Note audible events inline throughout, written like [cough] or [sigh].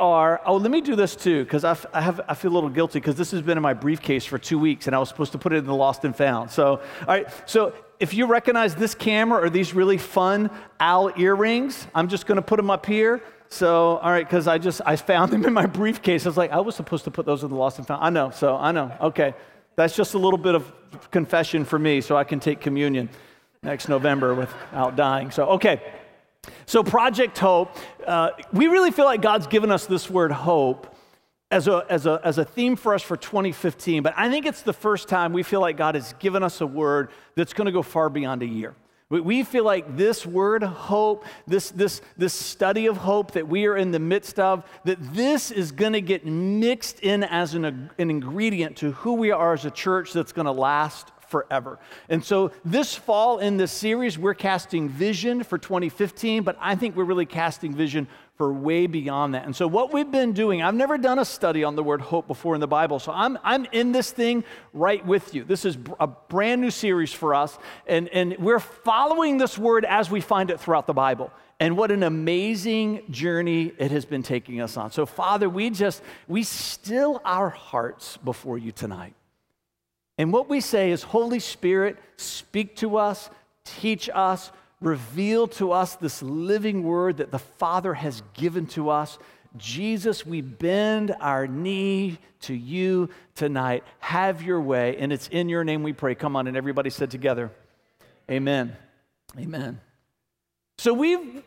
are, oh, let me do this too, because I, f- I, I feel a little guilty because this has been in my briefcase for two weeks and I was supposed to put it in the lost and found. So, all right, so if you recognize this camera or these really fun owl earrings, I'm just going to put them up here. So, all right, because I just, I found them in my briefcase. I was like, I was supposed to put those in the lost and found. I know, so I know. Okay. That's just a little bit of confession for me so I can take communion next November without dying. So, okay. So, Project Hope, uh, we really feel like God's given us this word hope as a, as, a, as a theme for us for 2015, but I think it's the first time we feel like God has given us a word that's going to go far beyond a year. We feel like this word hope, this, this, this study of hope that we are in the midst of, that this is going to get mixed in as an, an ingredient to who we are as a church that's going to last forever. And so this fall in this series, we're casting vision for 2015, but I think we're really casting vision for way beyond that. And so what we've been doing, I've never done a study on the word hope before in the Bible. So I'm, I'm in this thing right with you. This is a brand new series for us. And, and we're following this word as we find it throughout the Bible. And what an amazing journey it has been taking us on. So, Father, we just, we still our hearts before you tonight. And what we say is, Holy Spirit, speak to us, teach us, reveal to us this living word that the Father has given to us. Jesus, we bend our knee to you tonight. Have your way. And it's in your name we pray. Come on. And everybody said together, Amen. Amen. So we've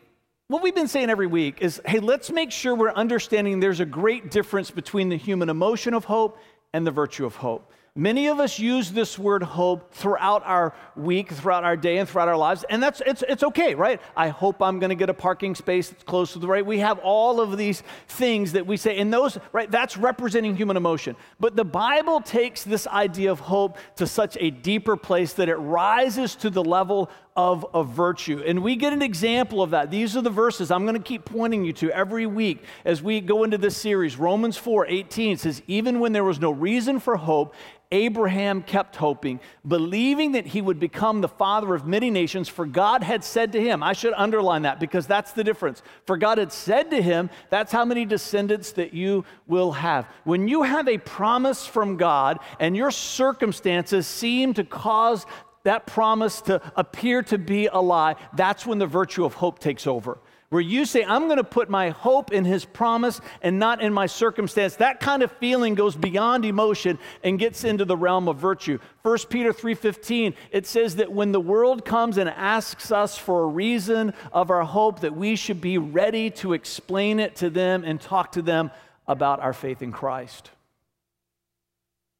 what we've been saying every week is hey, let's make sure we're understanding there's a great difference between the human emotion of hope and the virtue of hope. Many of us use this word hope throughout our week, throughout our day, and throughout our lives, and that's it's, it's okay, right? I hope I'm going to get a parking space that's close to the right. We have all of these things that we say, and those, right, that's representing human emotion. But the Bible takes this idea of hope to such a deeper place that it rises to the level of a virtue. And we get an example of that. These are the verses I'm going to keep pointing you to every week as we go into this series. Romans 4 18 says, Even when there was no reason for hope, Abraham kept hoping, believing that he would become the father of many nations, for God had said to him, I should underline that because that's the difference. For God had said to him, That's how many descendants that you will have. When you have a promise from God and your circumstances seem to cause that promise to appear to be a lie, that's when the virtue of hope takes over. Where you say, I'm going to put my hope in his promise and not in my circumstance. That kind of feeling goes beyond emotion and gets into the realm of virtue. 1 Peter 3:15, it says that when the world comes and asks us for a reason of our hope, that we should be ready to explain it to them and talk to them about our faith in Christ.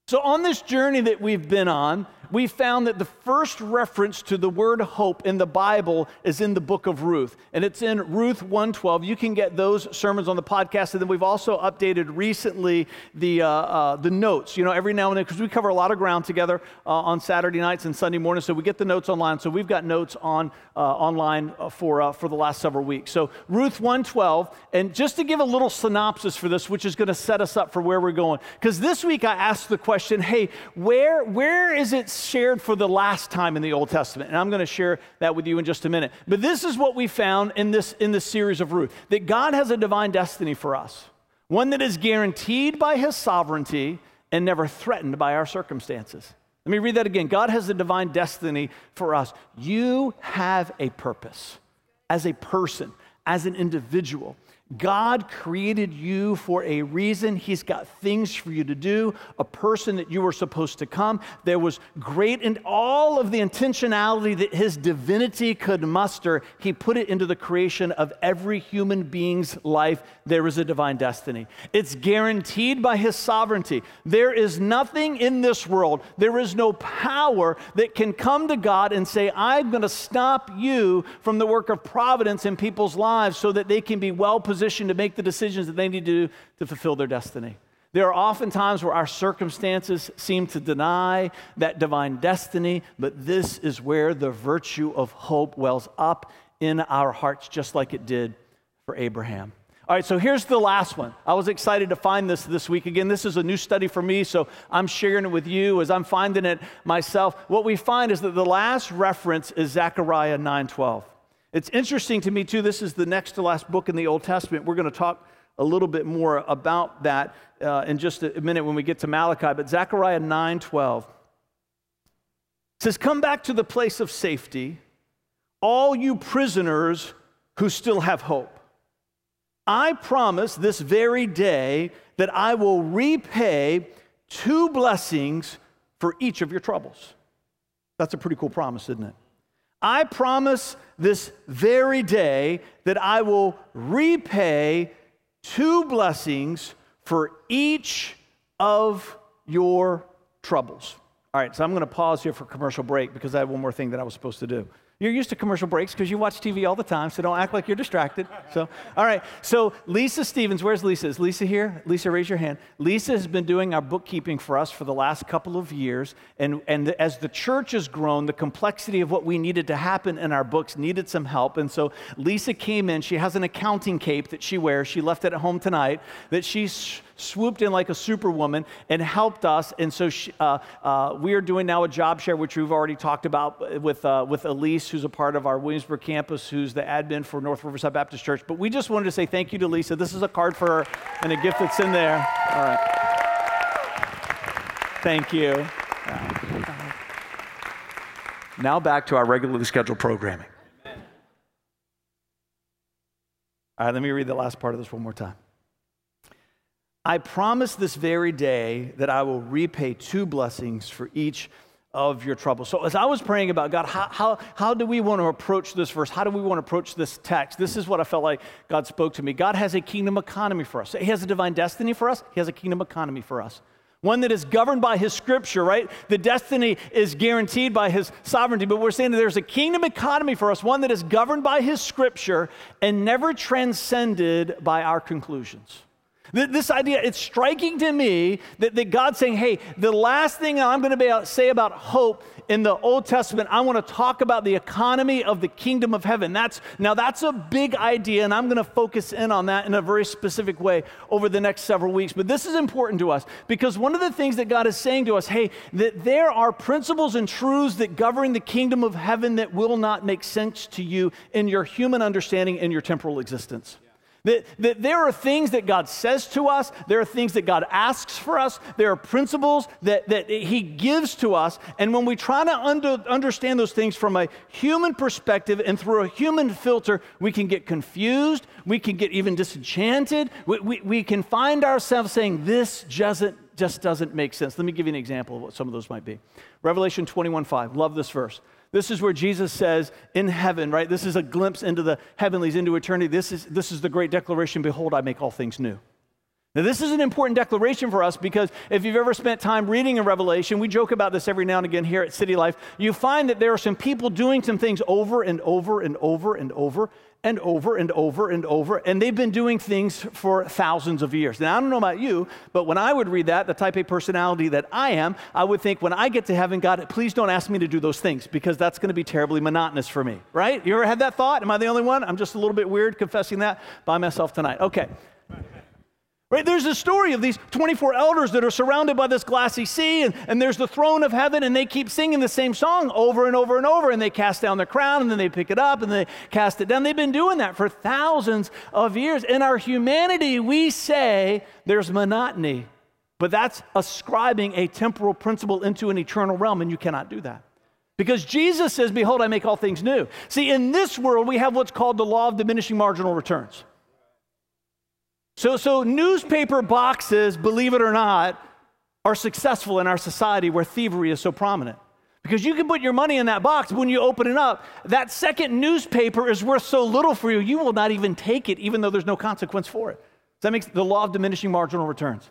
So, on this journey that we've been on, we found that the first reference to the word hope in the Bible is in the book of Ruth, and it's in Ruth 112. You can get those sermons on the podcast, and then we've also updated recently the, uh, uh, the notes, you know, every now and then, because we cover a lot of ground together uh, on Saturday nights and Sunday mornings, so we get the notes online. So we've got notes on uh, online uh, for, uh, for the last several weeks. So Ruth 112, and just to give a little synopsis for this, which is going to set us up for where we're going, because this week I asked the question, hey, where, where is it shared for the last time in the Old Testament. And I'm going to share that with you in just a minute. But this is what we found in this, in this series of Ruth that God has a divine destiny for us, one that is guaranteed by his sovereignty and never threatened by our circumstances. Let me read that again. God has a divine destiny for us. You have a purpose as a person, as an individual. God created you for a reason. He's got things for you to do, a person that you were supposed to come. There was great and all of the intentionality that his divinity could muster. He put it into the creation of every human being's life. There is a divine destiny. It's guaranteed by his sovereignty. There is nothing in this world, there is no power that can come to God and say, I'm going to stop you from the work of providence in people's lives so that they can be well positioned position to make the decisions that they need to do to fulfill their destiny. There are often times where our circumstances seem to deny that divine destiny, but this is where the virtue of hope wells up in our hearts, just like it did for Abraham. All right, so here's the last one. I was excited to find this this week. Again, this is a new study for me, so I'm sharing it with you as I'm finding it myself. What we find is that the last reference is Zechariah 9:12. It's interesting to me, too. This is the next to last book in the Old Testament. We're going to talk a little bit more about that uh, in just a minute when we get to Malachi. But Zechariah 9 12 says, Come back to the place of safety, all you prisoners who still have hope. I promise this very day that I will repay two blessings for each of your troubles. That's a pretty cool promise, isn't it? I promise this very day that I will repay two blessings for each of your troubles. All right, so I'm going to pause here for commercial break because I have one more thing that I was supposed to do. You're used to commercial breaks because you watch TV all the time, so don't act like you're distracted. So, all right. So, Lisa Stevens, where's Lisa? Is Lisa here? Lisa, raise your hand. Lisa has been doing our bookkeeping for us for the last couple of years. And, and as the church has grown, the complexity of what we needed to happen in our books needed some help. And so, Lisa came in. She has an accounting cape that she wears. She left it at home tonight that she's swooped in like a superwoman and helped us. And so she, uh, uh, we are doing now a job share, which we've already talked about with, uh, with Elise, who's a part of our Williamsburg campus, who's the admin for North Riverside Baptist Church. But we just wanted to say thank you to Lisa. This is a card for her and a gift that's in there. All right. Thank you. Now back to our regularly scheduled programming. All right, let me read the last part of this one more time. I promise this very day that I will repay two blessings for each of your troubles. So, as I was praying about God, how, how, how do we want to approach this verse? How do we want to approach this text? This is what I felt like God spoke to me. God has a kingdom economy for us, He has a divine destiny for us, He has a kingdom economy for us. One that is governed by his scripture, right? The destiny is guaranteed by his sovereignty, but we're saying that there's a kingdom economy for us, one that is governed by his scripture and never transcended by our conclusions. This idea, it's striking to me that, that God's saying, hey, the last thing I'm going to say about hope in the Old Testament, I want to talk about the economy of the kingdom of heaven. That's now that's a big idea, and I'm going to focus in on that in a very specific way over the next several weeks. But this is important to us because one of the things that God is saying to us, hey, that there are principles and truths that govern the kingdom of heaven that will not make sense to you in your human understanding and your temporal existence. That, that there are things that God says to us, there are things that God asks for us, there are principles that, that He gives to us. And when we try to under, understand those things from a human perspective and through a human filter, we can get confused, we can get even disenchanted, we, we, we can find ourselves saying, This doesn't, just doesn't make sense. Let me give you an example of what some of those might be. Revelation 21 5, love this verse. This is where Jesus says in heaven, right? This is a glimpse into the heavenlies, into eternity. This is, this is the great declaration Behold, I make all things new. Now, this is an important declaration for us because if you've ever spent time reading in Revelation, we joke about this every now and again here at City Life, you find that there are some people doing some things over and over and over and over and over and over and over, and they've been doing things for thousands of years. Now, I don't know about you, but when I would read that, the type A personality that I am, I would think when I get to heaven, God, please don't ask me to do those things because that's going to be terribly monotonous for me, right? You ever had that thought? Am I the only one? I'm just a little bit weird confessing that by myself tonight. Okay. Right? There's a story of these 24 elders that are surrounded by this glassy sea, and, and there's the throne of heaven, and they keep singing the same song over and over and over, and they cast down their crown, and then they pick it up, and they cast it down. They've been doing that for thousands of years. In our humanity, we say there's monotony, but that's ascribing a temporal principle into an eternal realm, and you cannot do that. Because Jesus says, Behold, I make all things new. See, in this world, we have what's called the law of diminishing marginal returns. So, so newspaper boxes, believe it or not, are successful in our society where thievery is so prominent. Because you can put your money in that box, but when you open it up, that second newspaper is worth so little for you, you will not even take it, even though there's no consequence for it. So that makes the law of diminishing marginal returns.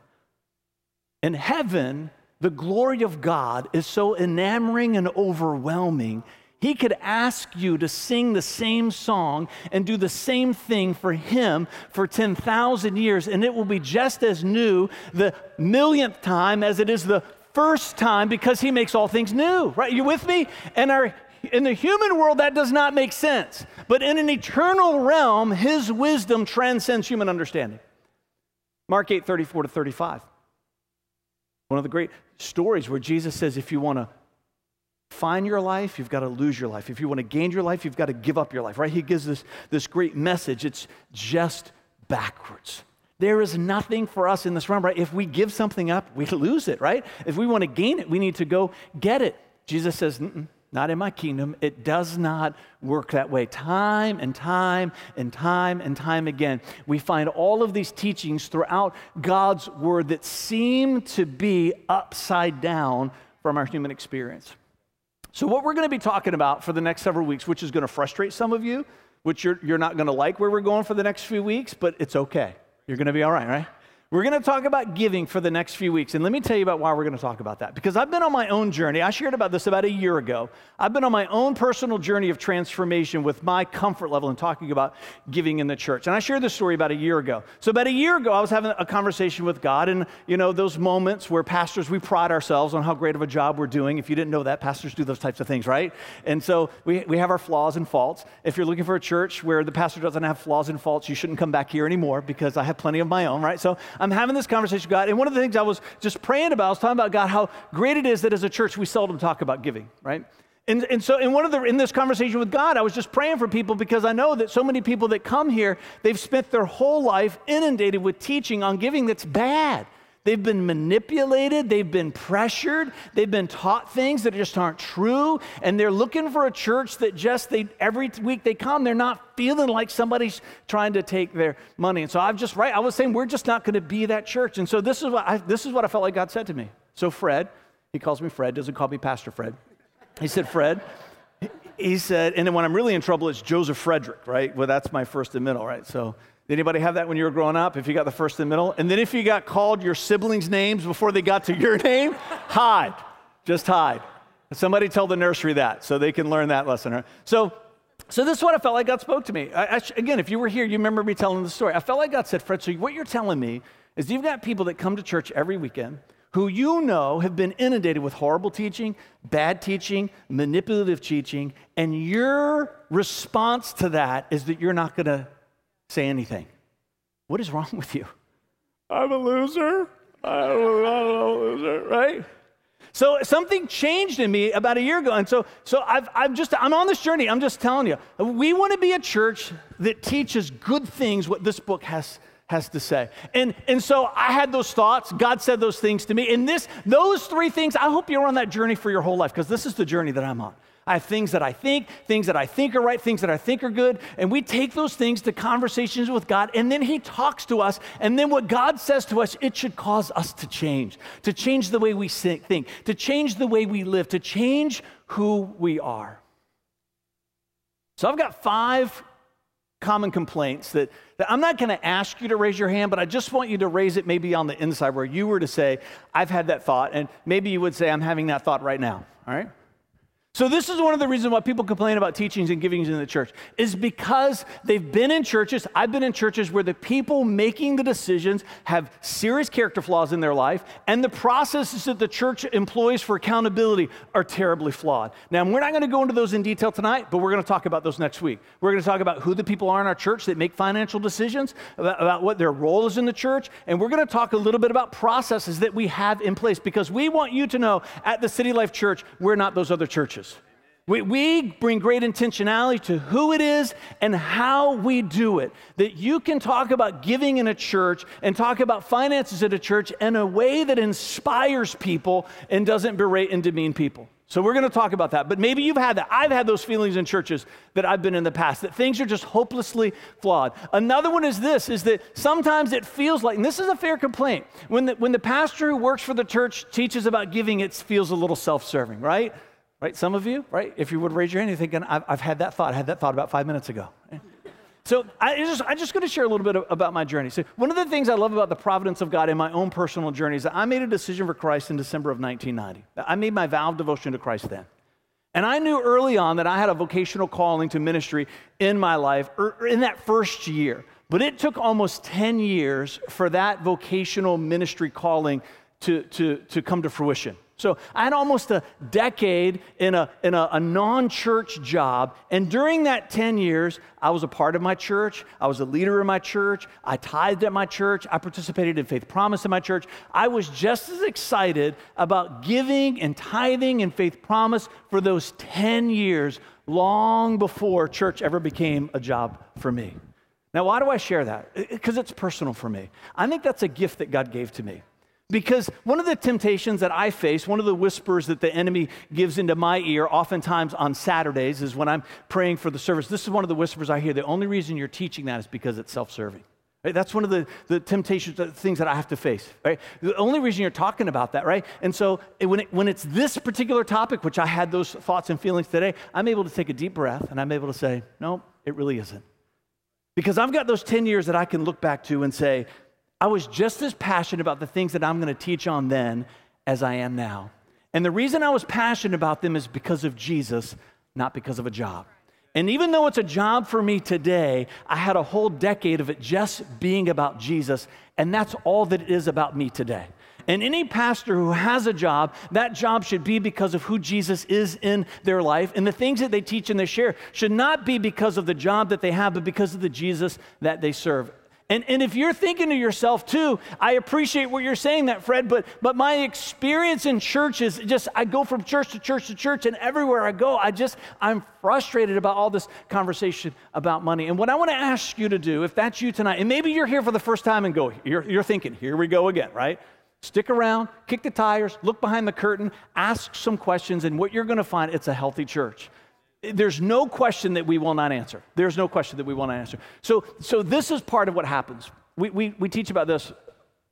In heaven, the glory of God is so enamoring and overwhelming he could ask you to sing the same song and do the same thing for Him for 10,000 years, and it will be just as new the millionth time as it is the first time because He makes all things new. Right? You with me? And our in the human world, that does not make sense. But in an eternal realm, his wisdom transcends human understanding. Mark 8, 34 to 35. One of the great stories where Jesus says, if you want to find your life, you've got to lose your life. If you want to gain your life, you've got to give up your life, right? He gives this, this great message. It's just backwards. There is nothing for us in this realm, right? If we give something up, we [laughs] lose it, right? If we want to gain it, we need to go get it. Jesus says, not in my kingdom. It does not work that way. Time and time and time and time again, we find all of these teachings throughout God's word that seem to be upside down from our human experience. So, what we're going to be talking about for the next several weeks, which is going to frustrate some of you, which you're, you're not going to like where we're going for the next few weeks, but it's okay. You're going to be all right, right? We're going to talk about giving for the next few weeks. And let me tell you about why we're going to talk about that. Because I've been on my own journey. I shared about this about a year ago. I've been on my own personal journey of transformation with my comfort level in talking about giving in the church. And I shared this story about a year ago. So, about a year ago, I was having a conversation with God. And, you know, those moments where pastors, we pride ourselves on how great of a job we're doing. If you didn't know that, pastors do those types of things, right? And so we, we have our flaws and faults. If you're looking for a church where the pastor doesn't have flaws and faults, you shouldn't come back here anymore because I have plenty of my own, right? So, I'm having this conversation with God. And one of the things I was just praying about, I was talking about God, how great it is that as a church we seldom talk about giving, right? And, and so in one of the in this conversation with God, I was just praying for people because I know that so many people that come here, they've spent their whole life inundated with teaching on giving that's bad. They've been manipulated, they've been pressured, they've been taught things that just aren't true, and they're looking for a church that just they every week they come, they're not feeling like somebody's trying to take their money. And so I've just right, I was saying we're just not going to be that church. And so this is what I, this is what I felt like God said to me. So Fred, he calls me Fred, doesn't call me Pastor Fred. He said, Fred, he said, and then when I'm really in trouble, it's Joseph Frederick, right? Well, that's my first and middle, right? So did anybody have that when you were growing up? If you got the first and middle? And then if you got called your siblings' names before they got to your name, hide. Just hide. Somebody tell the nursery that so they can learn that lesson. So, so this is what I felt like God spoke to me. I, I, again, if you were here, you remember me telling the story. I felt like God said, Fred, so what you're telling me is you've got people that come to church every weekend who you know have been inundated with horrible teaching, bad teaching, manipulative teaching, and your response to that is that you're not going to say anything. What is wrong with you? I'm a loser. I'm a loser, right? So something changed in me about a year ago. And so, so I've, I've just, I'm on this journey. I'm just telling you. We want to be a church that teaches good things, what this book has, has to say. And, and so I had those thoughts. God said those things to me. And this, those three things, I hope you're on that journey for your whole life because this is the journey that I'm on. I have things that I think, things that I think are right, things that I think are good. And we take those things to conversations with God, and then He talks to us. And then what God says to us, it should cause us to change, to change the way we think, to change the way we live, to change who we are. So I've got five common complaints that, that I'm not going to ask you to raise your hand, but I just want you to raise it maybe on the inside where you were to say, I've had that thought. And maybe you would say, I'm having that thought right now. All right? So, this is one of the reasons why people complain about teachings and givings in the church, is because they've been in churches. I've been in churches where the people making the decisions have serious character flaws in their life, and the processes that the church employs for accountability are terribly flawed. Now, we're not going to go into those in detail tonight, but we're going to talk about those next week. We're going to talk about who the people are in our church that make financial decisions, about, about what their role is in the church, and we're going to talk a little bit about processes that we have in place because we want you to know at the City Life Church, we're not those other churches. We, we bring great intentionality to who it is and how we do it. That you can talk about giving in a church and talk about finances at a church in a way that inspires people and doesn't berate and demean people. So we're going to talk about that. But maybe you've had that. I've had those feelings in churches that I've been in the past, that things are just hopelessly flawed. Another one is this, is that sometimes it feels like, and this is a fair complaint, when the, when the pastor who works for the church teaches about giving, it feels a little self-serving, right? Right? Some of you, right? If you would raise your hand, you're thinking, I've, I've had that thought. I had that thought about five minutes ago. So I just, I'm just going to share a little bit about my journey. So one of the things I love about the providence of God in my own personal journey is that I made a decision for Christ in December of 1990. I made my vow of devotion to Christ then. And I knew early on that I had a vocational calling to ministry in my life er, in that first year. But it took almost 10 years for that vocational ministry calling to, to, to come to fruition. So I had almost a decade in a, in a, a non church job. And during that 10 years, I was a part of my church. I was a leader in my church. I tithed at my church. I participated in Faith Promise in my church. I was just as excited about giving and tithing and Faith Promise for those 10 years, long before church ever became a job for me. Now, why do I share that? Because it's personal for me. I think that's a gift that God gave to me. Because one of the temptations that I face, one of the whispers that the enemy gives into my ear, oftentimes on Saturdays, is when I'm praying for the service. This is one of the whispers I hear. The only reason you're teaching that is because it's self serving. Right? That's one of the, the temptations, the things that I have to face. Right? The only reason you're talking about that, right? And so when, it, when it's this particular topic, which I had those thoughts and feelings today, I'm able to take a deep breath and I'm able to say, no, it really isn't. Because I've got those 10 years that I can look back to and say, I was just as passionate about the things that I'm going to teach on then as I am now. And the reason I was passionate about them is because of Jesus, not because of a job. And even though it's a job for me today, I had a whole decade of it just being about Jesus, and that's all that it is about me today. And any pastor who has a job, that job should be because of who Jesus is in their life. And the things that they teach and they share should not be because of the job that they have, but because of the Jesus that they serve. And, and if you're thinking to yourself too, I appreciate what you're saying that, Fred, but, but my experience in church is just, I go from church to church to church, and everywhere I go, I just, I'm frustrated about all this conversation about money. And what I want to ask you to do, if that's you tonight, and maybe you're here for the first time and go, you're, you're thinking, here we go again, right? Stick around, kick the tires, look behind the curtain, ask some questions, and what you're going to find, it's a healthy church there's no question that we will not answer. There's no question that we will not answer. So, so this is part of what happens. We, we, we teach about this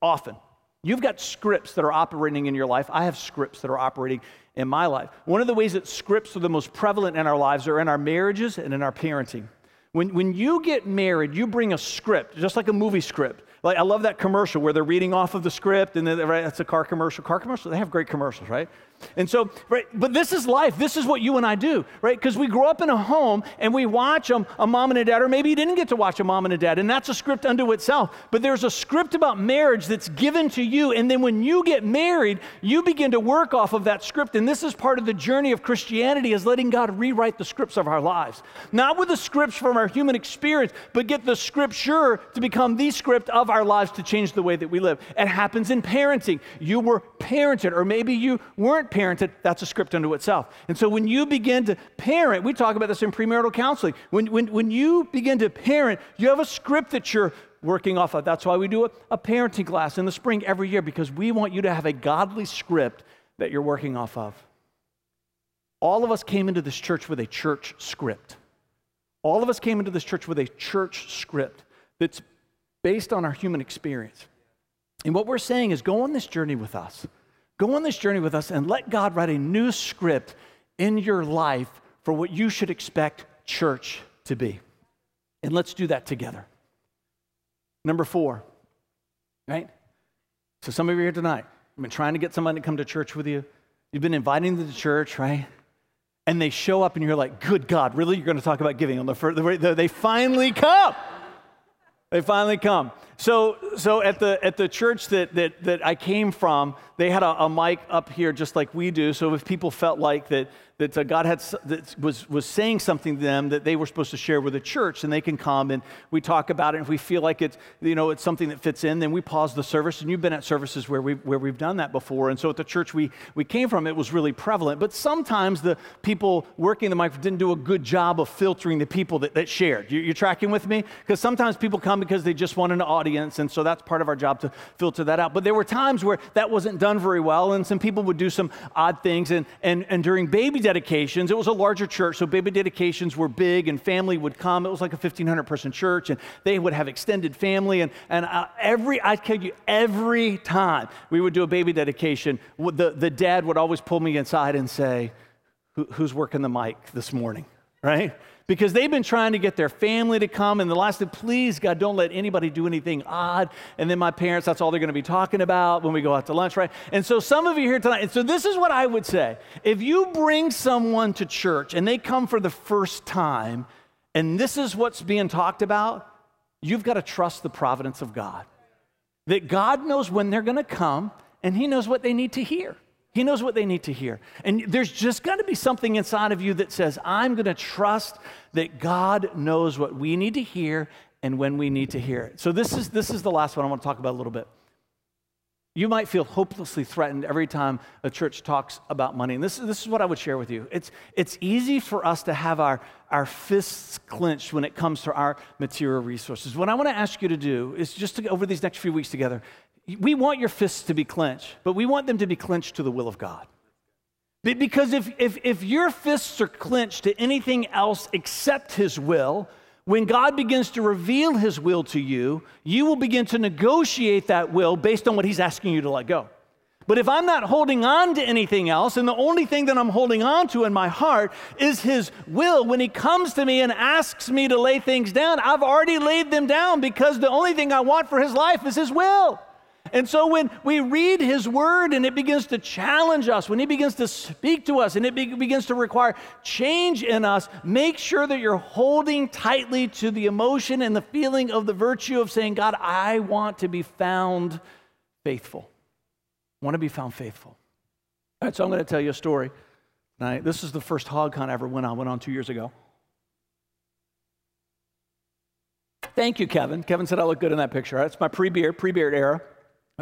often. You've got scripts that are operating in your life. I have scripts that are operating in my life. One of the ways that scripts are the most prevalent in our lives are in our marriages and in our parenting. When, when you get married, you bring a script, just like a movie script. Like I love that commercial where they're reading off of the script, and then right, that's a car commercial. Car commercial, they have great commercials, right? And so, right, but this is life. This is what you and I do, right? Because we grow up in a home and we watch a, a mom and a dad, or maybe you didn't get to watch a mom and a dad, and that's a script unto itself. But there's a script about marriage that's given to you, and then when you get married, you begin to work off of that script. And this is part of the journey of Christianity is letting God rewrite the scripts of our lives. Not with the scripts from our human experience, but get the scripture to become the script of our lives to change the way that we live. It happens in parenting. You were parented, or maybe you weren't parented, that's a script unto itself. And so when you begin to parent, we talk about this in premarital counseling. When, when, when you begin to parent, you have a script that you're working off of. That's why we do a, a parenting class in the spring every year because we want you to have a godly script that you're working off of. All of us came into this church with a church script. All of us came into this church with a church script that's based on our human experience. And what we're saying is go on this journey with us. Go on this journey with us and let God write a new script in your life for what you should expect church to be. And let's do that together. Number four, right? So, some of you here tonight, you've been trying to get somebody to come to church with you. You've been inviting them to church, right? And they show up and you're like, good God, really? You're going to talk about giving on the first, they finally come. They finally come. So, so at the at the church that that that I came from, they had a, a mic up here just like we do. So if people felt like that that uh, God had that was was saying something to them that they were supposed to share with the church, and they can come and we talk about it. And if we feel like it's you know it's something that fits in, then we pause the service. And you've been at services where we where we've done that before. And so at the church we we came from, it was really prevalent. But sometimes the people working the mic didn't do a good job of filtering the people that, that shared. You, you're tracking with me? Because sometimes people come because they just want an audience, and so that's part of our job to filter that out. But there were times where that wasn't done very well, and some people would do some odd things. And and and during baby dedications. It was a larger church, so baby dedications were big, and family would come. It was like a 1,500 person church, and they would have extended family. And, and uh, every, I tell you, every time we would do a baby dedication, the, the dad would always pull me inside and say, Who, Who's working the mic this morning? Right? because they've been trying to get their family to come. And the last thing, please, God, don't let anybody do anything odd. And then my parents, that's all they're going to be talking about when we go out to lunch, right? And so some of you here tonight, and so this is what I would say. If you bring someone to church and they come for the first time, and this is what's being talked about, you've got to trust the providence of God. That God knows when they're going to come, and He knows what they need to hear. He knows what they need to hear. And there's just got to be something inside of you that says, I'm going to trust that God knows what we need to hear and when we need to hear it. So this is this is the last one I want to talk about a little bit. You might feel hopelessly threatened every time a church talks about money. And this, this is what I would share with you. It's, it's easy for us to have our, our fists clenched when it comes to our material resources. What I want to ask you to do is just to, over these next few weeks together, we want your fists to be clenched, but we want them to be clenched to the will of God. Because if, if, if your fists are clenched to anything else except His will, when God begins to reveal his will to you, you will begin to negotiate that will based on what he's asking you to let go. But if I'm not holding on to anything else, and the only thing that I'm holding on to in my heart is His will, when He comes to me and asks me to lay things down, I've already laid them down because the only thing I want for His life is His will. And so when we read his word and it begins to challenge us, when he begins to speak to us and it be- begins to require change in us, make sure that you're holding tightly to the emotion and the feeling of the virtue of saying, God, I want to be found faithful. I want to be found faithful. All right, so I'm going to tell you a story. Tonight. This is the first hog hunt I ever went on. Went on two years ago. Thank you, Kevin. Kevin said I look good in that picture. That's my pre-beard, pre-beard era.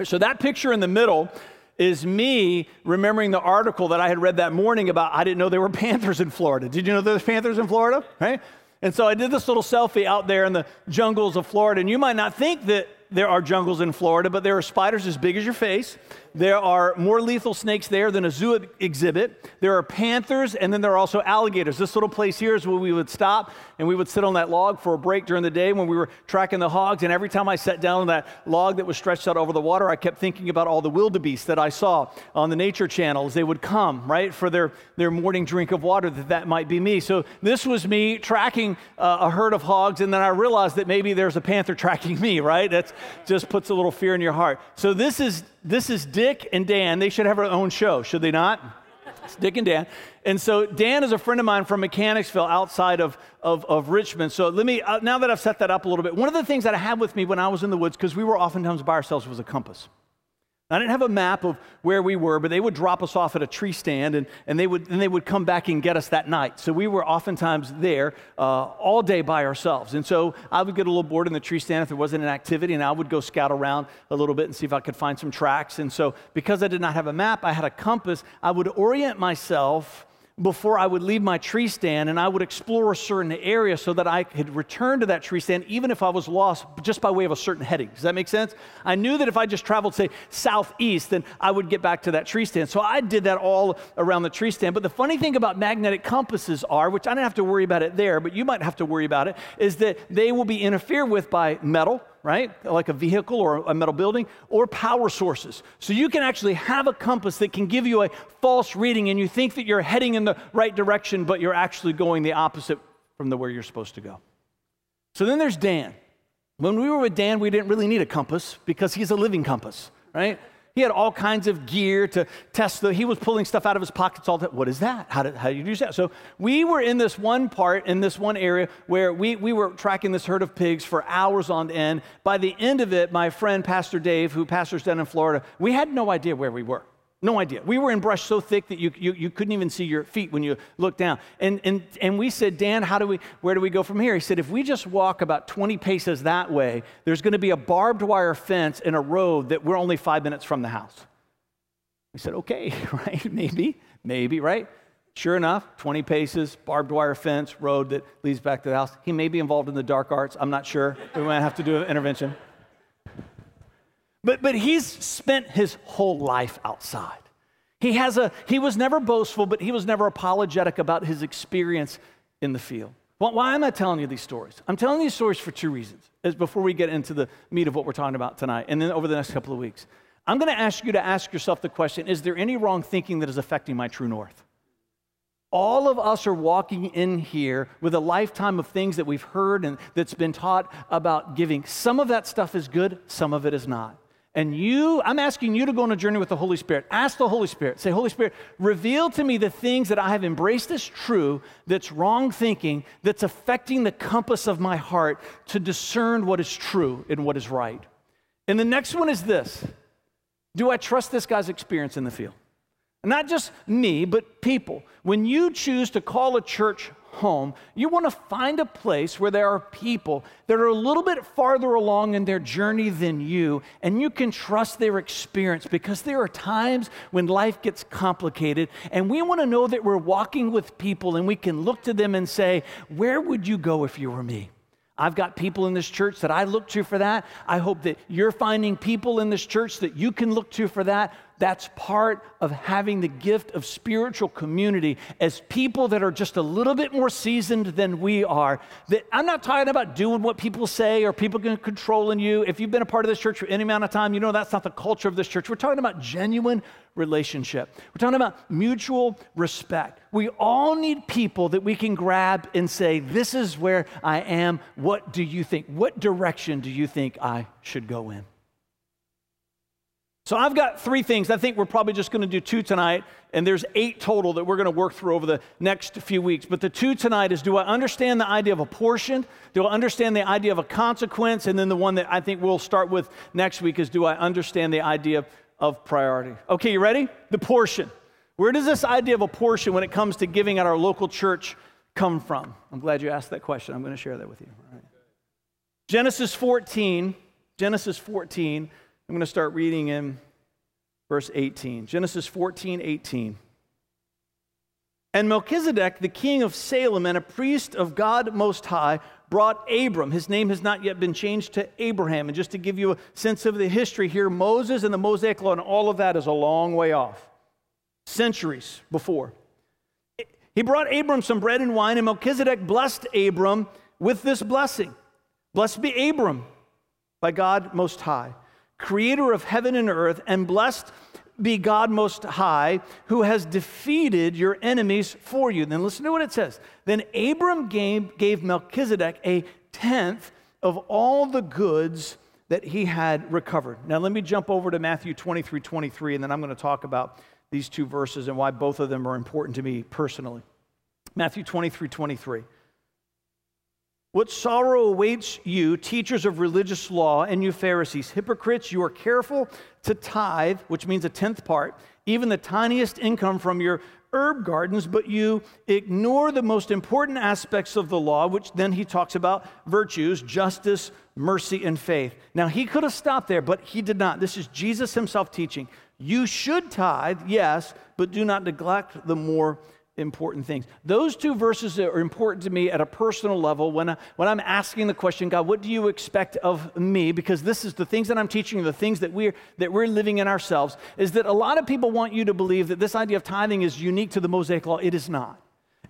So that picture in the middle is me remembering the article that I had read that morning about I didn't know there were [laughs] panthers in Florida. Did you know there panthers in Florida? Right? And so I did this little selfie out there in the jungles of Florida. And you might not think that there are jungles in Florida, but there are spiders as big as your face. There are more lethal snakes there than a zoo exhibit. There are panthers, and then there are also alligators. This little place here is where we would stop and we would sit on that log for a break during the day when we were tracking the hogs. And every time I sat down on that log that was stretched out over the water, I kept thinking about all the wildebeest that I saw on the nature channels. They would come, right, for their, their morning drink of water, that that might be me. So this was me tracking uh, a herd of hogs, and then I realized that maybe there's a panther [laughs] tracking me, right? That just puts a little fear in your heart. So this is this is Dick and Dan. They should have their own show, should they not? It's Dick and Dan. And so Dan is a friend of mine from Mechanicsville outside of, of, of Richmond. So let me, uh, now that I've set that up a little bit, one of the things that I had with me when I was in the woods, because we were oftentimes by ourselves, was a compass. I didn't have a map of where we were, but they would drop us off at a tree stand and, and, they, would, and they would come back and get us that night. So we were oftentimes there uh, all day by ourselves. And so I would get a little bored in the tree stand if there wasn't an activity, and I would go scout around a little bit and see if I could find some tracks. And so because I did not have a map, I had a compass. I would orient myself before I would leave my tree stand and I would explore a certain area so that I could return to that tree stand even if I was lost just by way of a certain heading. Does that make sense? I knew that if I just traveled, say, southeast, then I would get back to that tree stand. So I did that all around the tree stand. But the funny thing about magnetic compasses are, which I don't have to worry about it there, but you might have to worry about it, is that they will be interfered with by metal right? Like a vehicle or a metal building, or power sources. So you can actually have a compass that can give you a false reading and you think that you're heading in the right direction, but you're actually going the opposite from the where you're supposed to go. So then there's Dan. When we were with Dan, we didn't really need a compass because he's a living compass, right? He had all kinds of gear to test the, he was pulling stuff out of his pockets all the time. What is that? How, did, how do you do that? So we were in this one part, in this one area where we, we were tracking this herd of pigs for hours on end. By the end of it, my friend, Pastor Dave, who pastors down in Florida, we had no idea where we were. No idea. We were in brush so thick that you, you, you couldn't even see your feet when you looked down. And, and, and we said, Dan, how do we, where do we go from here? He said, if we just walk about 20 paces that way, there's going to be a barbed wire fence in a road that we're only five minutes from the house. We said, okay, [laughs] right? Maybe, maybe, right? Sure enough, 20 paces, barbed wire fence, road that leads back to the house. He may be involved in the dark arts. I'm not sure. We might have to do an intervention. But, but he's spent his whole life outside. He, has a, he was never boastful, but he was never apologetic about his experience in the field. Well, why am I telling you these stories? I'm telling these stories for two reasons, as before we get into the meat of what we're talking about tonight, and then over the next couple of weeks. I'm going to ask you to ask yourself the question Is there any wrong thinking that is affecting my true north? All of us are walking in here with a lifetime of things that we've heard and that's been taught about giving. Some of that stuff is good, some of it is not. And you, I'm asking you to go on a journey with the Holy Spirit. Ask the Holy Spirit. Say, Holy Spirit, reveal to me the things that I have embraced as true, that's wrong thinking, that's affecting the compass of my heart to discern what is true and what is right. And the next one is this Do I trust this guy's experience in the field? Not just me, but people. When you choose to call a church home, you want to find a place where there are people that are a little bit farther along in their journey than you, and you can trust their experience because there are times when life gets complicated, and we want to know that we're walking with people and we can look to them and say, Where would you go if you were me? I've got people in this church that I look to for that. I hope that you're finding people in this church that you can look to for that. That's part of having the gift of spiritual community as people that are just a little bit more seasoned than we are. That I'm not talking about doing what people say or people can controlling you. If you've been a part of this church for any amount of time, you know that's not the culture of this church. We're talking about genuine relationship. We're talking about mutual respect. We all need people that we can grab and say, This is where I am. What do you think? What direction do you think I should go in? So I've got three things. I think we're probably just going to do two tonight, and there's eight total that we're going to work through over the next few weeks. But the two tonight is do I understand the idea of a portion? Do I understand the idea of a consequence? And then the one that I think we'll start with next week is do I understand the idea of priority? Okay, you ready? The portion. Where does this idea of a portion when it comes to giving at our local church come from? I'm glad you asked that question. I'm going to share that with you. Genesis 14, Genesis 14 I'm going to start reading in verse 18. Genesis 14, 18. And Melchizedek, the king of Salem and a priest of God Most High, brought Abram. His name has not yet been changed to Abraham. And just to give you a sense of the history here, Moses and the Mosaic Law and all of that is a long way off, centuries before. He brought Abram some bread and wine, and Melchizedek blessed Abram with this blessing Blessed be Abram by God Most High creator of heaven and earth, and blessed be God Most High, who has defeated your enemies for you. Then listen to what it says. Then Abram gave, gave Melchizedek a tenth of all the goods that he had recovered. Now, let me jump over to Matthew 23 23, and then I'm going to talk about these two verses and why both of them are important to me personally. Matthew 23 23. What sorrow awaits you, teachers of religious law, and you Pharisees, hypocrites, you are careful to tithe, which means a tenth part, even the tiniest income from your herb gardens, but you ignore the most important aspects of the law, which then he talks about virtues, justice, mercy, and faith. Now, he could have stopped there, but he did not. This is Jesus himself teaching. You should tithe, yes, but do not neglect the more important things. Those two verses are important to me at a personal level when, I, when I'm asking the question, God, what do you expect of me? Because this is the things that I'm teaching, the things that we're, that we're living in ourselves, is that a lot of people want you to believe that this idea of tithing is unique to the Mosaic Law. It is not.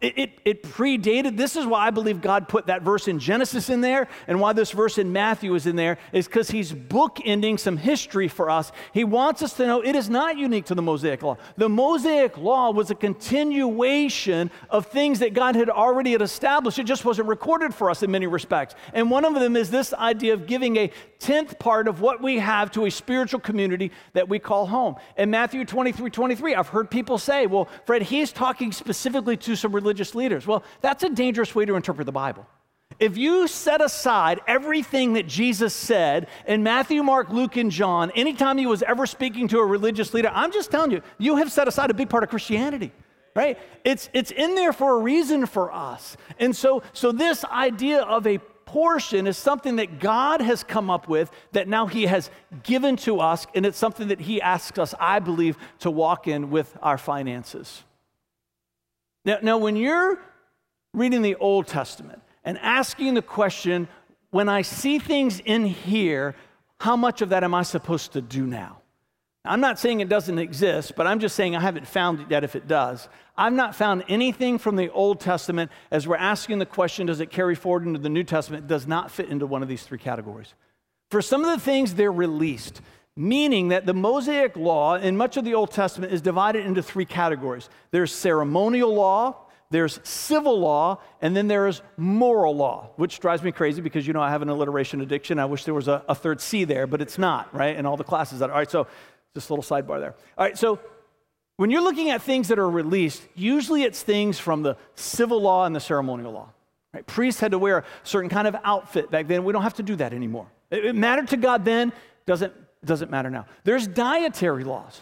It, it, it, predated. This is why I believe God put that verse in Genesis in there, and why this verse in Matthew is in there, is because He's bookending some history for us. He wants us to know it is not unique to the Mosaic Law. The Mosaic Law was a continuation of things that God had already had established. It just wasn't recorded for us in many respects. And one of them is this idea of giving a tenth part of what we have to a spiritual community that we call home. In Matthew 23 23, I've heard people say, well, Fred, he's talking specifically to some religious religious leaders. Well, that's a dangerous way to interpret the Bible. If you set aside everything that Jesus said in Matthew, Mark, Luke, and John, anytime he was ever speaking to a religious leader, I'm just telling you, you have set aside a big part of Christianity right it's it's in there for a reason for us and so so this idea of a portion is something that god has come up with that now he has given to us and it's something that he asks us i believe to walk in with our finances now, now, when you're reading the Old Testament and asking the question, when I see things in here, how much of that am I supposed to do now? I'm not saying it doesn't exist, but I'm just saying I haven't found it yet if it does. I've not found anything from the Old Testament as we're asking the question, does it carry forward into the New Testament? It does not fit into one of these three categories. For some of the things, they're released meaning that the Mosaic law in much of the Old Testament is divided into three categories there's ceremonial law, there's civil law, and then there is moral law, which drives me crazy because you know I have an alliteration addiction. I wish there was a, a third C there, but it's not, right? In all the classes that, are. all right, so just a little sidebar there. All right, so when you're looking at things that are released, usually it's things from the civil law and the ceremonial law. Right? Priests had to wear a certain kind of outfit back then. We don't have to do that anymore. It, it mattered to God then, doesn't it doesn't matter now. There's dietary laws.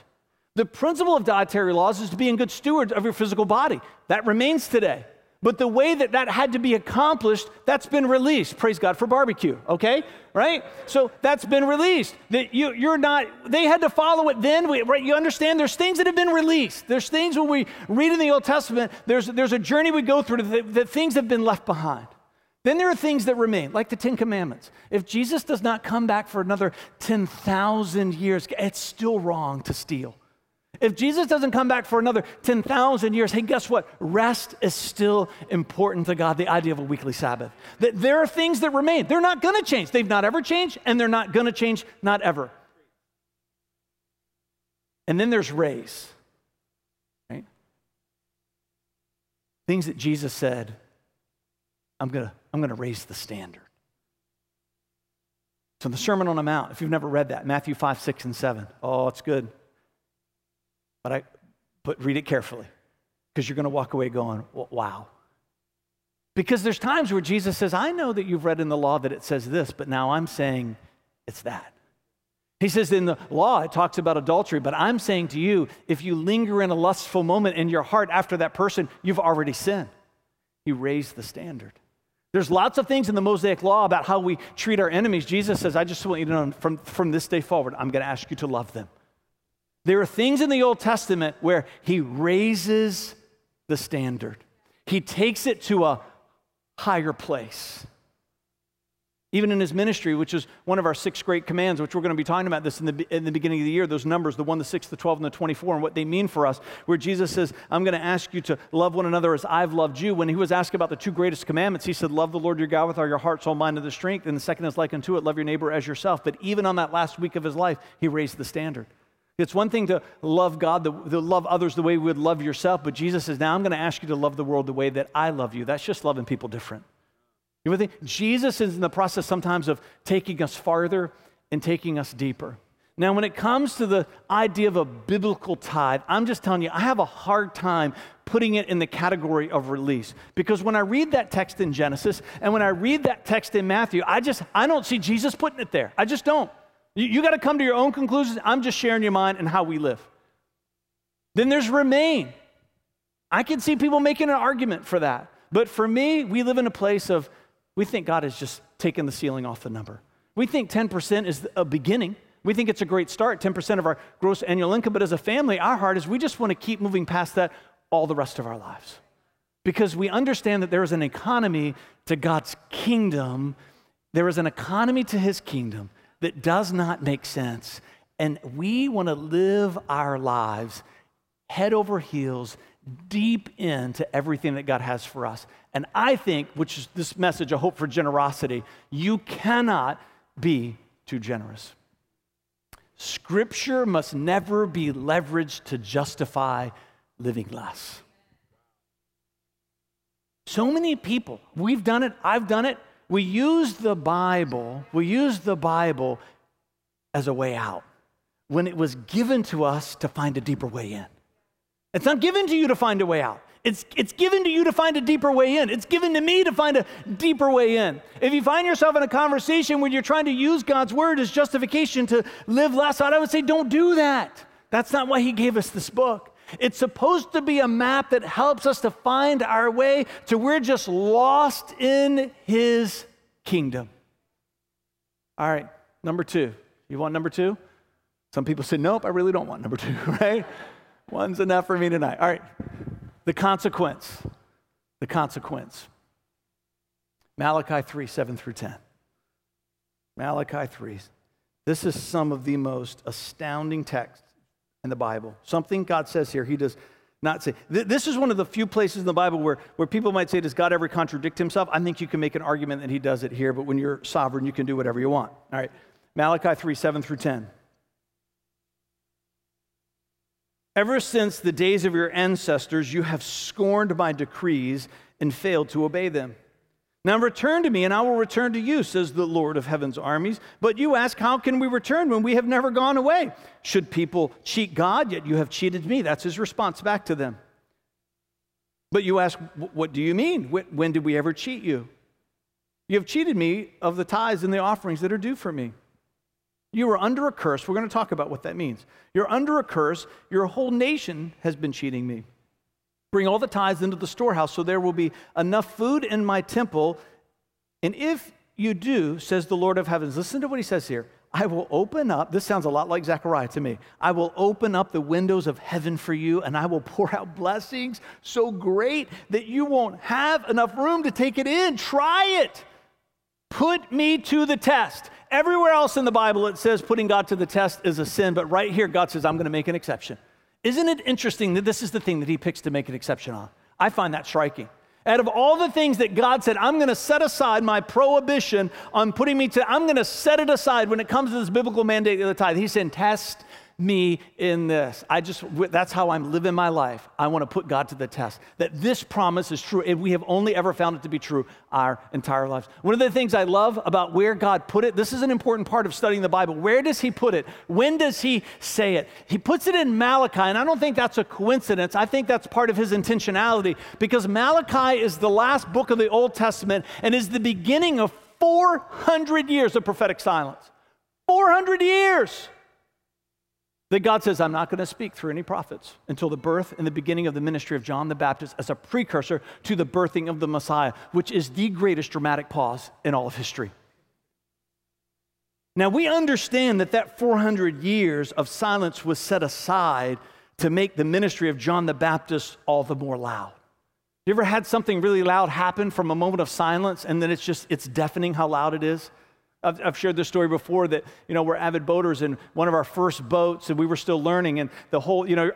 The principle of dietary laws is to be in good stewards of your physical body. That remains today. But the way that that had to be accomplished, that's been released. Praise God for barbecue, okay? Right? So that's been released. That you, you're not, they had to follow it then. We, right? You understand there's things that have been released. There's things when we read in the Old Testament, there's, there's a journey we go through that, that things have been left behind. Then there are things that remain, like the Ten Commandments. If Jesus does not come back for another 10,000 years, it's still wrong to steal. If Jesus doesn't come back for another 10,000 years, hey, guess what? Rest is still important to God, the idea of a weekly Sabbath. That there are things that remain. They're not going to change. They've not ever changed, and they're not going to change, not ever. And then there's raise, right? Things that Jesus said, I'm going to I'm going to raise the standard. So, the Sermon on the Mount, if you've never read that, Matthew 5, 6, and 7. Oh, it's good. But, I, but read it carefully because you're going to walk away going, wow. Because there's times where Jesus says, I know that you've read in the law that it says this, but now I'm saying it's that. He says in the law, it talks about adultery, but I'm saying to you, if you linger in a lustful moment in your heart after that person, you've already sinned. He raised the standard. There's lots of things in the Mosaic law about how we treat our enemies. Jesus says, I just want you to know from, from this day forward, I'm going to ask you to love them. There are things in the Old Testament where he raises the standard, he takes it to a higher place. Even in his ministry, which is one of our six great commands, which we're going to be talking about this in the, in the beginning of the year, those numbers, the 1, the 6, the 12, and the 24, and what they mean for us, where Jesus says, I'm going to ask you to love one another as I've loved you. When he was asked about the two greatest commandments, he said, Love the Lord your God with all your heart, soul, mind, and the strength. And the second is like unto it, love your neighbor as yourself. But even on that last week of his life, he raised the standard. It's one thing to love God, to love others the way we would love yourself, but Jesus says, Now I'm going to ask you to love the world the way that I love you. That's just loving people different. You know Jesus is in the process sometimes of taking us farther and taking us deeper. Now, when it comes to the idea of a biblical tithe, I'm just telling you, I have a hard time putting it in the category of release. Because when I read that text in Genesis and when I read that text in Matthew, I just, I don't see Jesus putting it there. I just don't. You, you got to come to your own conclusions. I'm just sharing your mind and how we live. Then there's remain. I can see people making an argument for that. But for me, we live in a place of, we think God has just taken the ceiling off the number. We think 10% is a beginning. We think it's a great start, 10% of our gross annual income. But as a family, our heart is we just want to keep moving past that all the rest of our lives. Because we understand that there is an economy to God's kingdom, there is an economy to his kingdom that does not make sense. And we want to live our lives head over heels, deep into everything that God has for us. And I think, which is this message, a hope for generosity, you cannot be too generous. Scripture must never be leveraged to justify living less. So many people, we've done it, I've done it, we use the Bible, we use the Bible as a way out when it was given to us to find a deeper way in. It's not given to you to find a way out. It's, it's given to you to find a deeper way in. It's given to me to find a deeper way in. If you find yourself in a conversation where you're trying to use God's word as justification to live less out, I would say, don't do that. That's not why He gave us this book. It's supposed to be a map that helps us to find our way to we're just lost in his kingdom. All right, number two. You want number two? Some people say, nope, I really don't want number two, [laughs] right? One's enough for me tonight. All right, the consequence. The consequence. Malachi 3 7 through 10. Malachi 3. This is some of the most astounding text in the Bible. Something God says here, He does not say. This is one of the few places in the Bible where, where people might say, Does God ever contradict Himself? I think you can make an argument that He does it here, but when you're sovereign, you can do whatever you want. All right. Malachi 3 7 through 10. Ever since the days of your ancestors, you have scorned my decrees and failed to obey them. Now return to me, and I will return to you, says the Lord of heaven's armies. But you ask, How can we return when we have never gone away? Should people cheat God? Yet you have cheated me. That's his response back to them. But you ask, What do you mean? When did we ever cheat you? You have cheated me of the tithes and the offerings that are due for me. You are under a curse. We're going to talk about what that means. You're under a curse. Your whole nation has been cheating me. Bring all the tithes into the storehouse, so there will be enough food in my temple. And if you do, says the Lord of heavens, listen to what he says here. I will open up, this sounds a lot like Zechariah to me. I will open up the windows of heaven for you and I will pour out blessings so great that you won't have enough room to take it in. Try it. Put me to the test. Everywhere else in the Bible it says putting God to the test is a sin, but right here God says, I'm going to make an exception. Isn't it interesting that this is the thing that he picks to make an exception on? I find that striking. Out of all the things that God said, I'm going to set aside my prohibition on putting me to, I'm going to set it aside when it comes to this biblical mandate of the tithe. He said, test me in this. I just, that's how I'm living my life. I want to put God to the test. That this promise is true, and we have only ever found it to be true our entire lives. One of the things I love about where God put it, this is an important part of studying the Bible. Where does He put it? When does He say it? He puts it in Malachi, and I don't think that's a coincidence. I think that's part of His intentionality because Malachi is the last book of the Old Testament and is the beginning of 400 years of prophetic silence. 400 years that God says, I'm not going to speak through any prophets until the birth and the beginning of the ministry of John the Baptist as a precursor to the birthing of the Messiah, which is the greatest dramatic pause in all of history. Now, we understand that that 400 years of silence was set aside to make the ministry of John the Baptist all the more loud. You ever had something really loud happen from a moment of silence and then it's just, it's deafening how loud it is? I've, I've, shared this story before that, you know, we're avid boaters in one of our first boats and we were still learning and the whole, you know,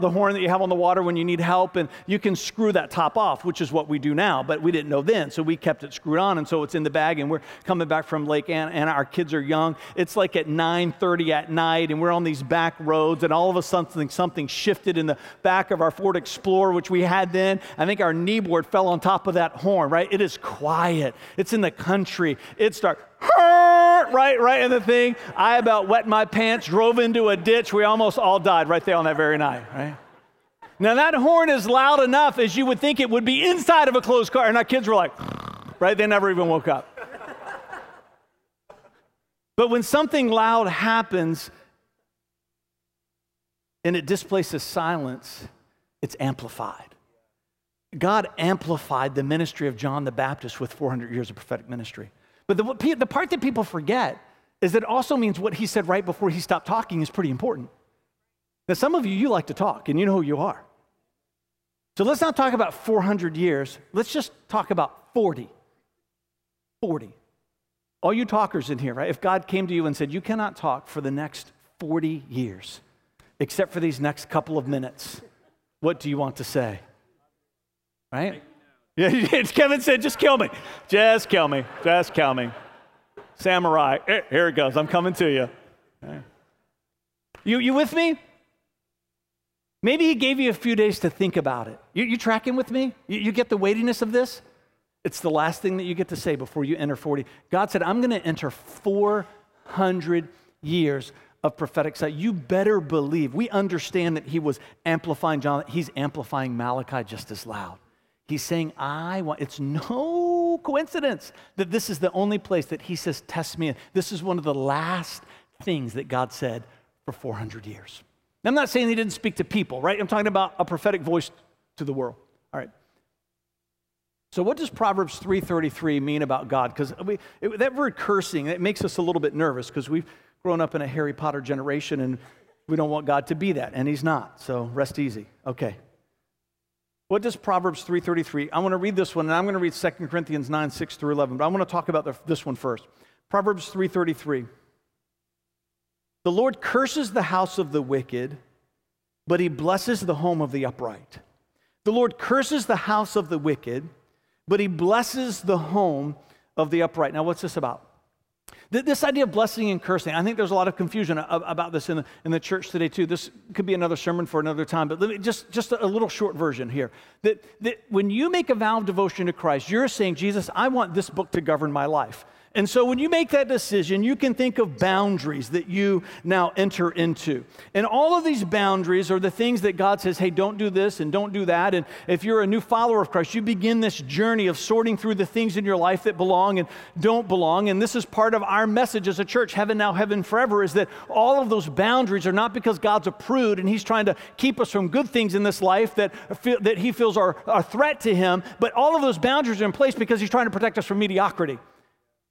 the horn that you have on the water when you need help and you can screw that top off, which is what we do now, but we didn't know then. So we kept it screwed on and so it's in the bag and we're coming back from Lake Anna and our kids are young. It's like at 9.30 at night and we're on these back roads and all of a sudden something shifted in the back of our Ford Explorer, which we had then. I think our kneeboard fell on top of that horn, right? It is quiet. It's in the country. It's dark right, right in the thing. I about wet my pants, drove into a ditch. We almost all died right there on that very night, right? Now, that horn is loud enough as you would think it would be inside of a closed car. And our kids were like, [sighs] right? They never even woke up. But when something loud happens and it displaces silence, it's amplified. God amplified the ministry of John the Baptist with 400 years of prophetic ministry. But the, the part that people forget is that it also means what he said right before he stopped talking is pretty important. Now, some of you, you like to talk, and you know who you are. So let's not talk about 400 years. Let's just talk about 40. 40. All you talkers in here, right? If God came to you and said, You cannot talk for the next 40 years, except for these next couple of minutes, what do you want to say? Right? [laughs] Yeah, Kevin said, just kill me. Just kill me. Just kill me. Samurai. Eh, here it goes. I'm coming to you. You, you with me? Maybe he gave you a few days to think about it. You, you tracking with me? You, you get the weightiness of this? It's the last thing that you get to say before you enter 40. God said, I'm going to enter 400 years of prophetic sight. You better believe. We understand that he was amplifying John, he's amplifying Malachi just as loud. He's saying, I want, it's no [laughs] coincidence that this is the only place that he says, test me in. This is one of the last things that God said for 400 years. I'm not saying he didn't speak to people, right? I'm talking about a prophetic voice to the world. All right. So what does Proverbs 3:33 mean about God? Because that word cursing, it makes us a little bit nervous because we've grown up in a Harry Potter generation and we don't want God to be that, and he's not. So rest easy. Okay. What does Proverbs 3.33? I want to read this one, and I'm going to read 2 Corinthians 9, 6 through 11, but I want to talk about the, this one first. Proverbs 3.33. The Lord curses the house of the wicked, but he blesses the home of the upright. The Lord curses the house of the wicked, but he blesses the home of the upright. Now, what's this about? This idea of blessing and cursing, I think there's a lot of confusion about this in the, in the church today, too. This could be another sermon for another time, but let me just, just a little short version here. That, that when you make a vow of devotion to Christ, you're saying, Jesus, I want this book to govern my life. And so when you make that decision, you can think of boundaries that you now enter into. And all of these boundaries are the things that God says, hey, don't do this and don't do that. And if you're a new follower of Christ, you begin this journey of sorting through the things in your life that belong and don't belong. And this is part of our message as a church, heaven now, heaven forever, is that all of those boundaries are not because God's a prude and he's trying to keep us from good things in this life that, that he feels are a threat to him, but all of those boundaries are in place because he's trying to protect us from mediocrity.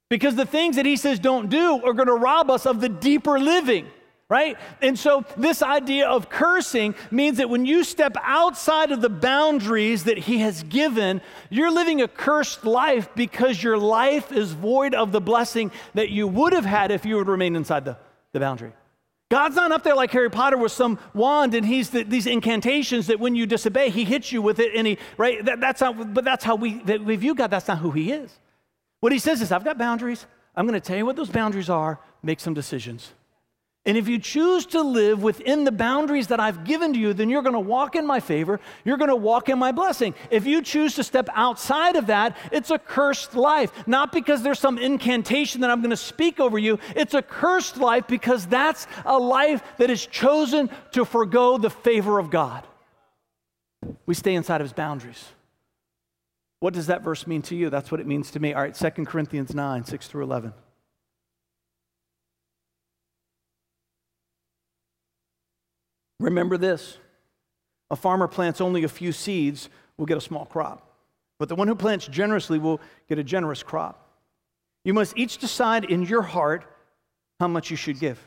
Because the things that he says don't do are going to rob us of the deeper living, right? And so, this idea of cursing means that when you step outside of the boundaries that he has given, you're living a cursed life because your life is void of the blessing that you would have had if you would remain inside the, the boundary. God's not up there like Harry Potter with some wand and he's the, these incantations that when you disobey, he hits you with it and he, right? That, that's not, but that's how we, that we view God. That's not who he is. What he says is, I've got boundaries. I'm going to tell you what those boundaries are, make some decisions. And if you choose to live within the boundaries that I've given to you, then you're going to walk in my favor. You're going to walk in my blessing. If you choose to step outside of that, it's a cursed life. Not because there's some incantation that I'm going to speak over you. It's a cursed life because that's a life that is chosen to forego the favor of God. We stay inside of his boundaries. What does that verse mean to you? That's what it means to me. All right, 2 Corinthians 9, 6 through 11. Remember this a farmer plants only a few seeds, will get a small crop. But the one who plants generously will get a generous crop. You must each decide in your heart how much you should give.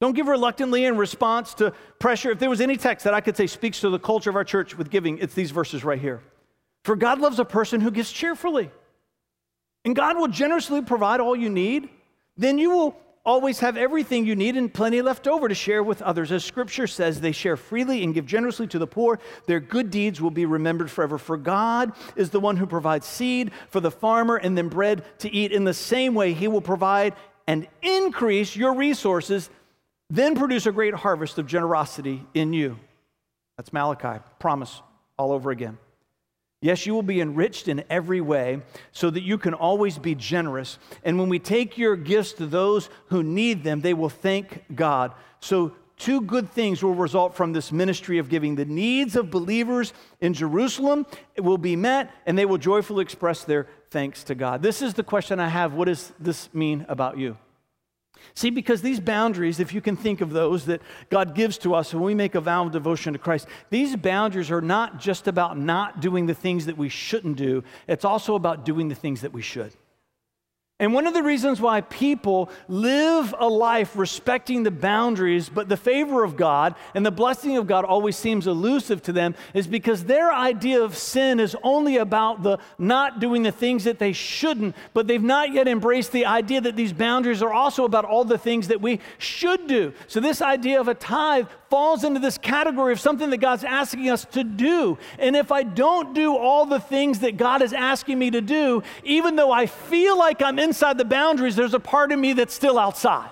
Don't give reluctantly in response to pressure. If there was any text that I could say speaks to the culture of our church with giving, it's these verses right here. For God loves a person who gives cheerfully. And God will generously provide all you need. Then you will always have everything you need and plenty left over to share with others. As scripture says, they share freely and give generously to the poor. Their good deeds will be remembered forever. For God is the one who provides seed for the farmer and then bread to eat. In the same way, he will provide and increase your resources, then produce a great harvest of generosity in you. That's Malachi. Promise all over again. Yes, you will be enriched in every way so that you can always be generous. And when we take your gifts to those who need them, they will thank God. So, two good things will result from this ministry of giving. The needs of believers in Jerusalem will be met, and they will joyfully express their thanks to God. This is the question I have What does this mean about you? See, because these boundaries, if you can think of those that God gives to us when we make a vow of devotion to Christ, these boundaries are not just about not doing the things that we shouldn't do, it's also about doing the things that we should. And one of the reasons why people live a life respecting the boundaries, but the favor of God and the blessing of God always seems elusive to them, is because their idea of sin is only about the not doing the things that they shouldn't, but they've not yet embraced the idea that these boundaries are also about all the things that we should do. So, this idea of a tithe falls into this category of something that God's asking us to do. And if I don't do all the things that God is asking me to do, even though I feel like I'm inside the boundaries, there's a part of me that's still outside.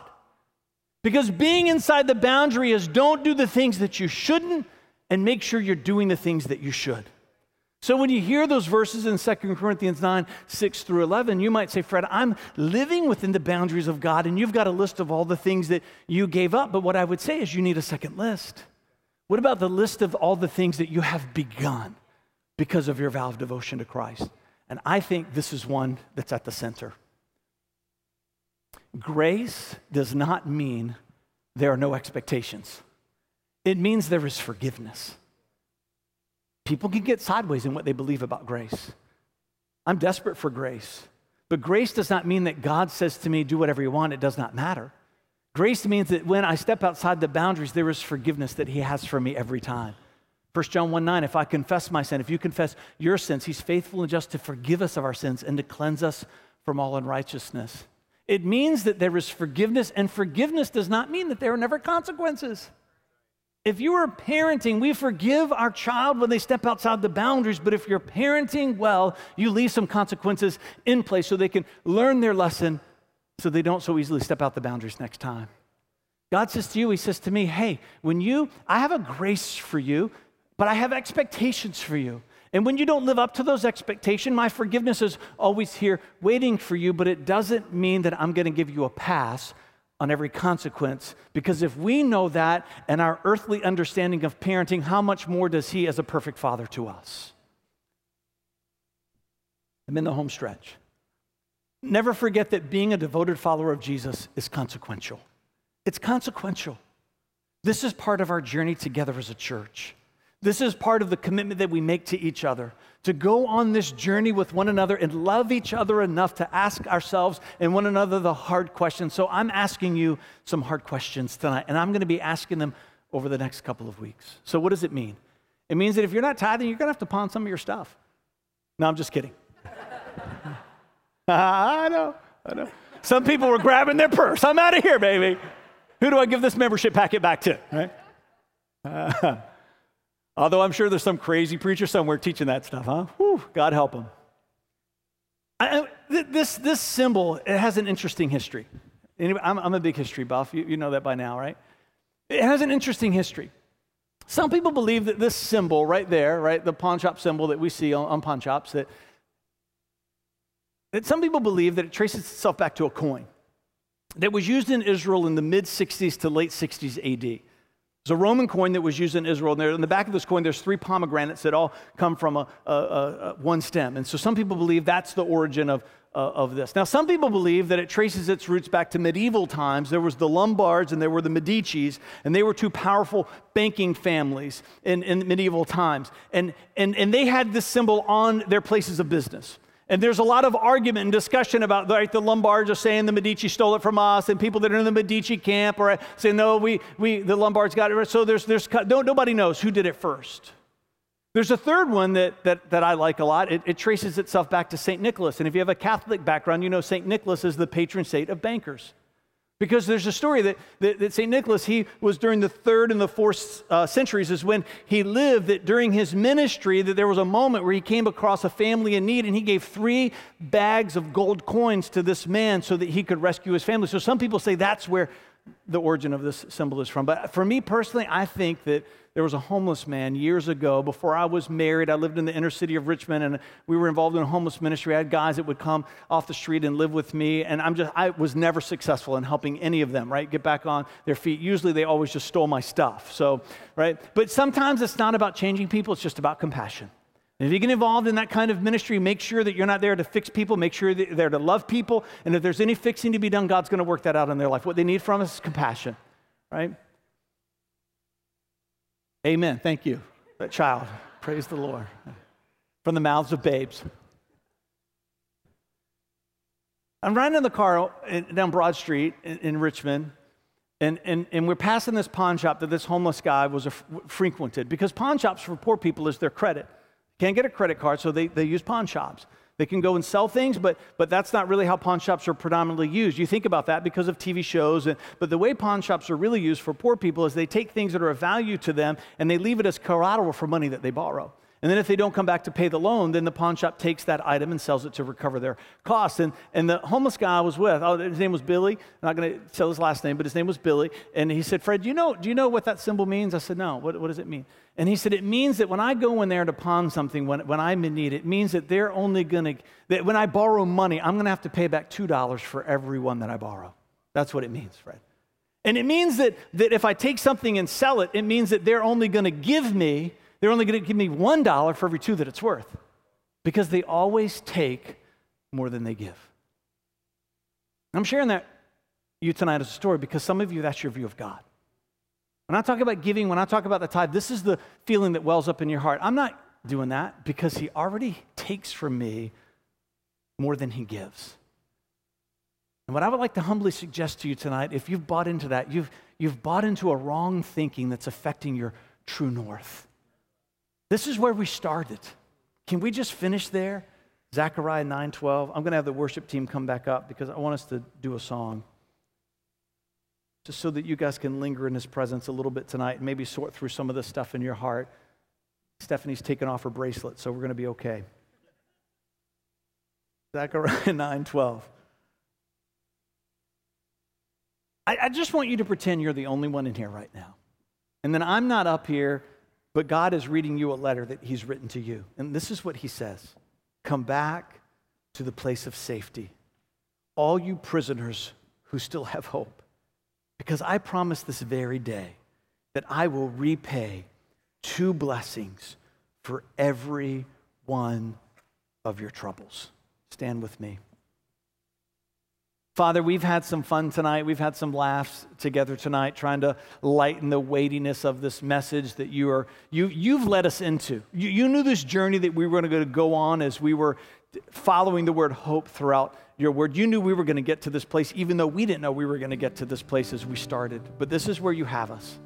Because being inside the boundary is don't do the things that you shouldn't and make sure you're doing the things that you should. So when you hear those verses in 2 Corinthians 9, 6 through 11, you might say, Fred, I'm living within the boundaries of God, and you've got a list of all the things that you gave up. But what I would say is you need a second list. What about the list of all the things that you have begun because of your vow of devotion to Christ? And I think this is one that's at the center. Grace does not mean there are no expectations, it means there is forgiveness. People can get sideways in what they believe about grace. I'm desperate for grace. But grace does not mean that God says to me, do whatever you want, it does not matter. Grace means that when I step outside the boundaries, there is forgiveness that He has for me every time. 1 John 1 9, if I confess my sin, if you confess your sins, He's faithful and just to forgive us of our sins and to cleanse us from all unrighteousness. It means that there is forgiveness, and forgiveness does not mean that there are never consequences. If you are parenting, we forgive our child when they step outside the boundaries, but if you're parenting well, you leave some consequences in place so they can learn their lesson so they don't so easily step out the boundaries next time. God says to you, He says to me, hey, when you, I have a grace for you, but I have expectations for you. And when you don't live up to those expectations, my forgiveness is always here waiting for you, but it doesn't mean that I'm going to give you a pass on every consequence. Because if we know that and our earthly understanding of parenting, how much more does He as a perfect father to us? I'm in the home stretch. Never forget that being a devoted follower of Jesus is consequential. It's consequential. This is part of our journey together as a church. This is part of the commitment that we make to each other to go on this journey with one another and love each other enough to ask ourselves and one another the hard questions. So I'm asking you some hard questions tonight, and I'm going to be asking them over the next couple of weeks. So, what does it mean? It means that if you're not tithing, you're going to have to pawn some of your stuff. No, I'm just kidding. [laughs] I know, I know. Some people were grabbing their purse. I'm out of here, baby. Who do I give this membership packet back to? Right? Uh, [laughs] although I'm sure there's some crazy preacher somewhere teaching that stuff, huh? Whew, God help him. I, this, this symbol, it has an interesting history. Anyway, I'm, I'm, a big history buff. You, you know that by now, right? It has an interesting history. Some people believe that this symbol right there, right, the pawn shop symbol that we see on, on pawn shops, that, that some people believe that it traces itself back to a coin that was used in Israel in the mid 60s to late 60s AD. It's a Roman coin that was used in Israel. And in the back of this coin, there's three pomegranates that all come from a, a, a, one stem. And so some people believe that's the origin of, uh, of this. Now, some people believe that it traces its roots back to medieval times. There was the Lombards and there were the Medicis, and they were two powerful banking families in, in medieval times. And, and, and they had this symbol on their places of business. And there's a lot of argument and discussion about right, the Lombards are saying the Medici stole it from us, and people that are in the Medici camp are saying, no, we, we, the Lombards got it. So there's, there's, no, nobody knows who did it first. There's a third one that, that, that I like a lot. It, it traces itself back to St. Nicholas. And if you have a Catholic background, you know St. Nicholas is the patron saint of bankers. Because there's a story that, that, that St. Nicholas, he was during the third and the fourth uh, centuries, is when he lived, that during his ministry, that there was a moment where he came across a family in need and he gave three bags of gold coins to this man so that he could rescue his family. So some people say that's where the origin of this symbol is from. But for me personally, I think that there was a homeless man years ago before I was married. I lived in the inner city of Richmond and we were involved in a homeless ministry. I had guys that would come off the street and live with me. And I'm just, I was never successful in helping any of them, right? Get back on their feet. Usually they always just stole my stuff. So, right? But sometimes it's not about changing people, it's just about compassion. And if you get involved in that kind of ministry, make sure that you're not there to fix people, make sure that you're there to love people. And if there's any fixing to be done, God's going to work that out in their life. What they need from us is compassion, right? Amen. Thank you. That child. Praise the Lord. From the mouths of babes. I'm riding in the car down Broad Street in, Richmond, and, and, and we're passing this pawn shop that this homeless guy was frequented because pawn shops for poor people is their credit. Can't get a credit card, so they, they use pawn shops. They can go and sell things, but, but that's not really how pawn shops are predominantly used. You think about that because of TV shows, and, but the way pawn shops are really used for poor people is they take things that are of value to them and they leave it as collateral for money that they borrow. And then if they don't come back to pay the loan, then the pawn shop takes that item and sells it to recover their costs. And, and the homeless guy I was with, oh, his name was Billy. I'm not going to tell his last name, but his name was Billy. And he said, Fred, do you know, do you know what that symbol means? I said, no. What, what does it mean? And he said, it means that when I go in there to pawn something, when, when I'm in need, it means that they're only going to, that when I borrow money, I'm going to have to pay back $2 for every one that I borrow. That's what it means, Fred. And it means that, that if I take something and sell it, it means that they're only going to give me they're only going to give me $1 for every two that it's worth because they always take more than they give. I'm sharing that you tonight as a story because some of you, that's your view of God. When I talk about giving, when I talk about the tithe, this is the feeling that wells up in your heart. I'm not doing that because He already takes from me more than He gives. And what I would like to humbly suggest to you tonight, if you've bought into that, you've, you've bought into a wrong thinking that's affecting your true north. This is where we started. Can we just finish there? Zechariah 9:12. I'm going to have the worship team come back up because I want us to do a song. Just so that you guys can linger in his presence a little bit tonight and maybe sort through some of the stuff in your heart. Stephanie's taken off her bracelet, so we're going to be okay. Zechariah [laughs] 9:12. I, I just want you to pretend you're the only one in here right now. And then I'm not up here But God is reading you a letter that He's written to you. And this is what He says Come back to the place of safety, all you prisoners who still have hope, because I promise this very day that I will repay two blessings for every one of your troubles. Stand with me. Father, we've had some fun tonight. We've had some laughs together tonight, trying to lighten the weightiness of this message that you are, you, you've led us into. You, you knew this journey that we were going to go on as we were following the word hope throughout your word. You knew we were going to get to this place, even though we didn't know we were going to get to this place as we started. But this is where you have us.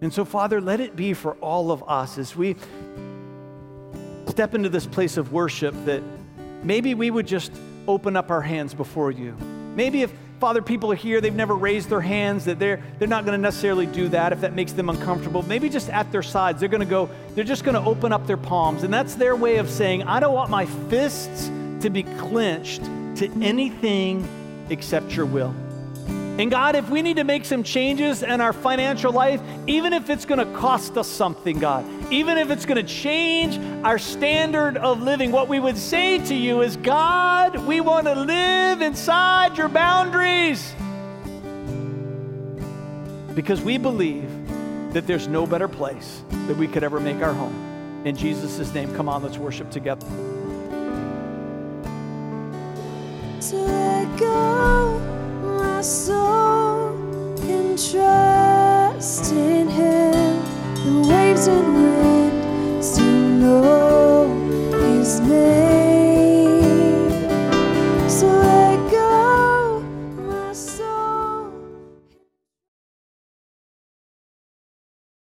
And so, Father, let it be for all of us as we step into this place of worship that maybe we would just open up our hands before you. Maybe if, Father, people are here, they've never raised their hands, that they're, they're not going to necessarily do that if that makes them uncomfortable. Maybe just at their sides, they're going to go, they're just going to open up their palms. And that's their way of saying, I don't want my fists to be clenched to anything except your will. And God, if we need to make some changes in our financial life, even if it's going to cost us something, God, even if it's going to change our standard of living, what we would say to you is, God, we want to live inside your boundaries. Because we believe that there's no better place that we could ever make our home. In Jesus' name, come on, let's worship together. To so, in trust in Him. The waves and wind still know His name.